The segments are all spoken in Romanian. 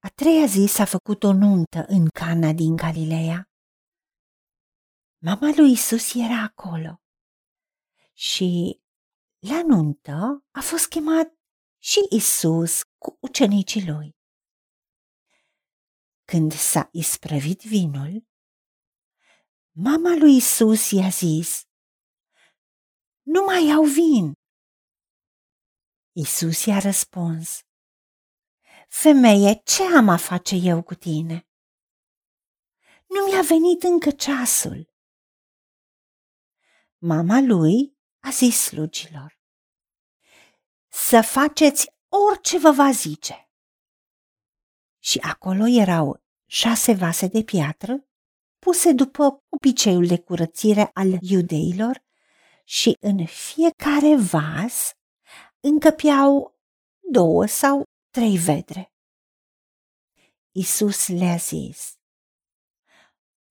A treia zi s-a făcut o nuntă în Cana din Galileea. Mama lui Isus era acolo și la nuntă a fost chemat și Isus cu ucenicii lui. Când s-a isprăvit vinul, mama lui Isus i-a zis, Nu mai iau vin. Isus i-a răspuns, Femeie, ce am a face eu cu tine? Nu mi-a venit încă ceasul. Mama lui a zis slugilor, să faceți orice vă va zice. Și acolo erau șase vase de piatră puse după obiceiul de curățire al iudeilor și în fiecare vas încăpeau două sau trei vedre. Isus le-a zis,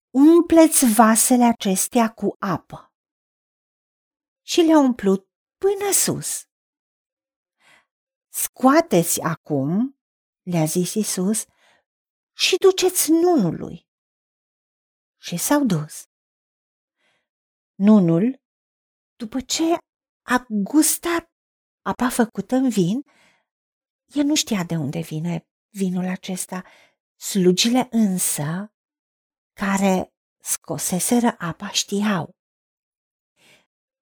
umpleți vasele acestea cu apă. Și le-a umplut până sus. Scoateți acum, le-a zis Isus, și duceți nunului. Și s-au dus. Nunul, după ce a gustat apa făcută în vin, el nu știa de unde vine vinul acesta. Slugile însă, care scoseseră apa, știau.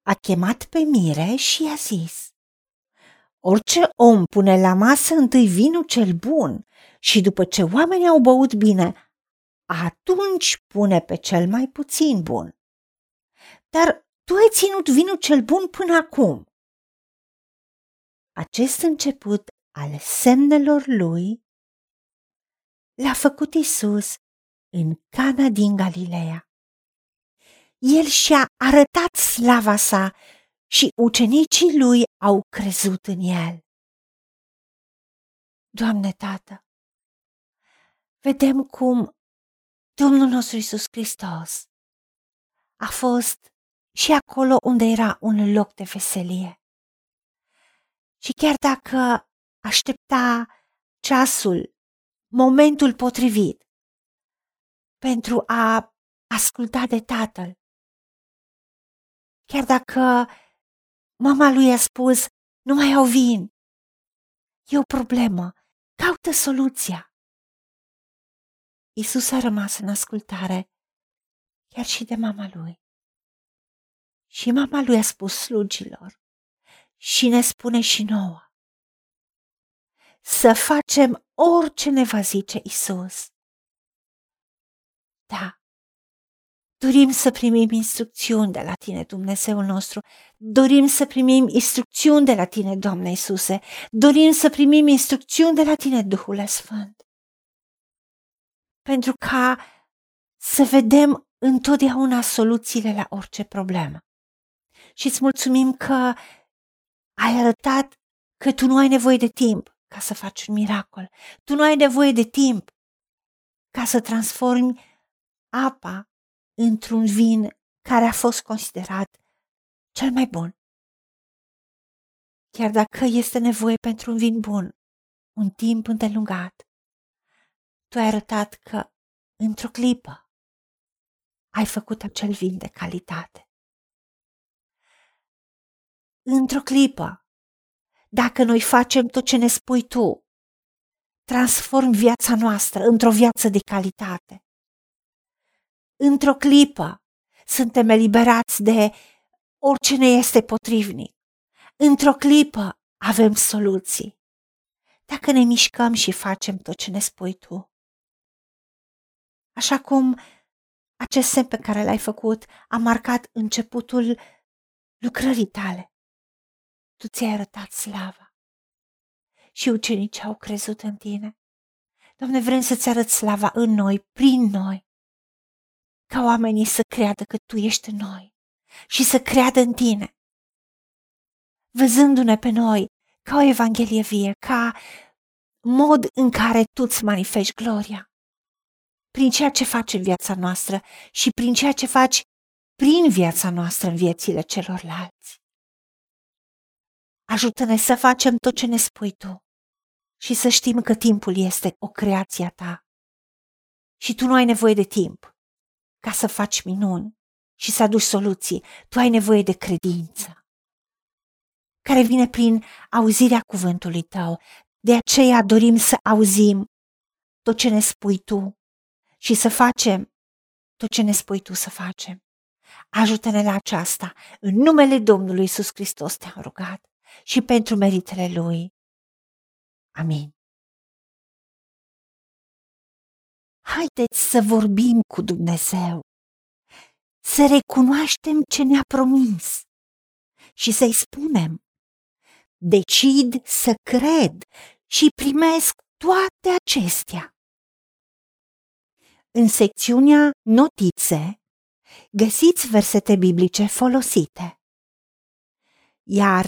A chemat pe mire și i-a zis, Orice om pune la masă întâi vinul cel bun și după ce oamenii au băut bine, atunci pune pe cel mai puțin bun. Dar tu ai ținut vinul cel bun până acum. Acest început ale semnelor lui le-a făcut Isus în Cana din Galileea. El și-a arătat slava sa și ucenicii lui au crezut în el. Doamne Tată, vedem cum Domnul nostru Isus Hristos a fost și acolo unde era un loc de veselie. Și chiar dacă aștepta ceasul, momentul potrivit pentru a asculta de tatăl. Chiar dacă mama lui a spus, nu mai au vin, e o problemă, caută soluția. Isus a rămas în ascultare, chiar și de mama lui. Și mama lui a spus slugilor și ne spune și nouă să facem orice ne va zice Isus. Da, dorim să primim instrucțiuni de la Tine, Dumnezeul nostru. Dorim să primim instrucțiuni de la Tine, Doamne Iisuse. Dorim să primim instrucțiuni de la Tine, Duhul Sfânt. Pentru ca să vedem întotdeauna soluțiile la orice problemă. Și îți mulțumim că ai arătat că tu nu ai nevoie de timp, ca să faci un miracol. Tu nu ai nevoie de timp ca să transformi apa într-un vin care a fost considerat cel mai bun. Chiar dacă este nevoie pentru un vin bun, un timp îndelungat, tu ai arătat că într-o clipă ai făcut acel vin de calitate. Într-o clipă dacă noi facem tot ce ne spui tu. Transform viața noastră într-o viață de calitate. Într-o clipă suntem eliberați de orice ne este potrivnic. Într-o clipă avem soluții. Dacă ne mișcăm și facem tot ce ne spui tu. Așa cum acest semn pe care l-ai făcut a marcat începutul lucrării tale tu ți-ai arătat slava și ucenicii au crezut în tine. Doamne, vrem să-ți arăți slava în noi, prin noi, ca oamenii să creadă că Tu ești în noi și să creadă în Tine, văzându-ne pe noi ca o evanghelie vie, ca mod în care Tu îți manifesti gloria, prin ceea ce faci în viața noastră și prin ceea ce faci prin viața noastră în viețile celorlalți. Ajută-ne să facem tot ce ne spui tu. și să știm că timpul este o creație a ta. Și tu nu ai nevoie de timp ca să faci minuni și să aduci soluții. Tu ai nevoie de credință care vine prin auzirea cuvântului tău. De aceea dorim să auzim tot ce ne spui tu și să facem tot ce ne spui tu să facem. Ajută-ne la aceasta. În numele Domnului Isus Hristos te-am rugat și pentru meritele Lui. Amin. Haideți să vorbim cu Dumnezeu, să recunoaștem ce ne-a promis și să-i spunem. Decid să cred și primesc toate acestea. În secțiunea Notițe găsiți versete biblice folosite. Iar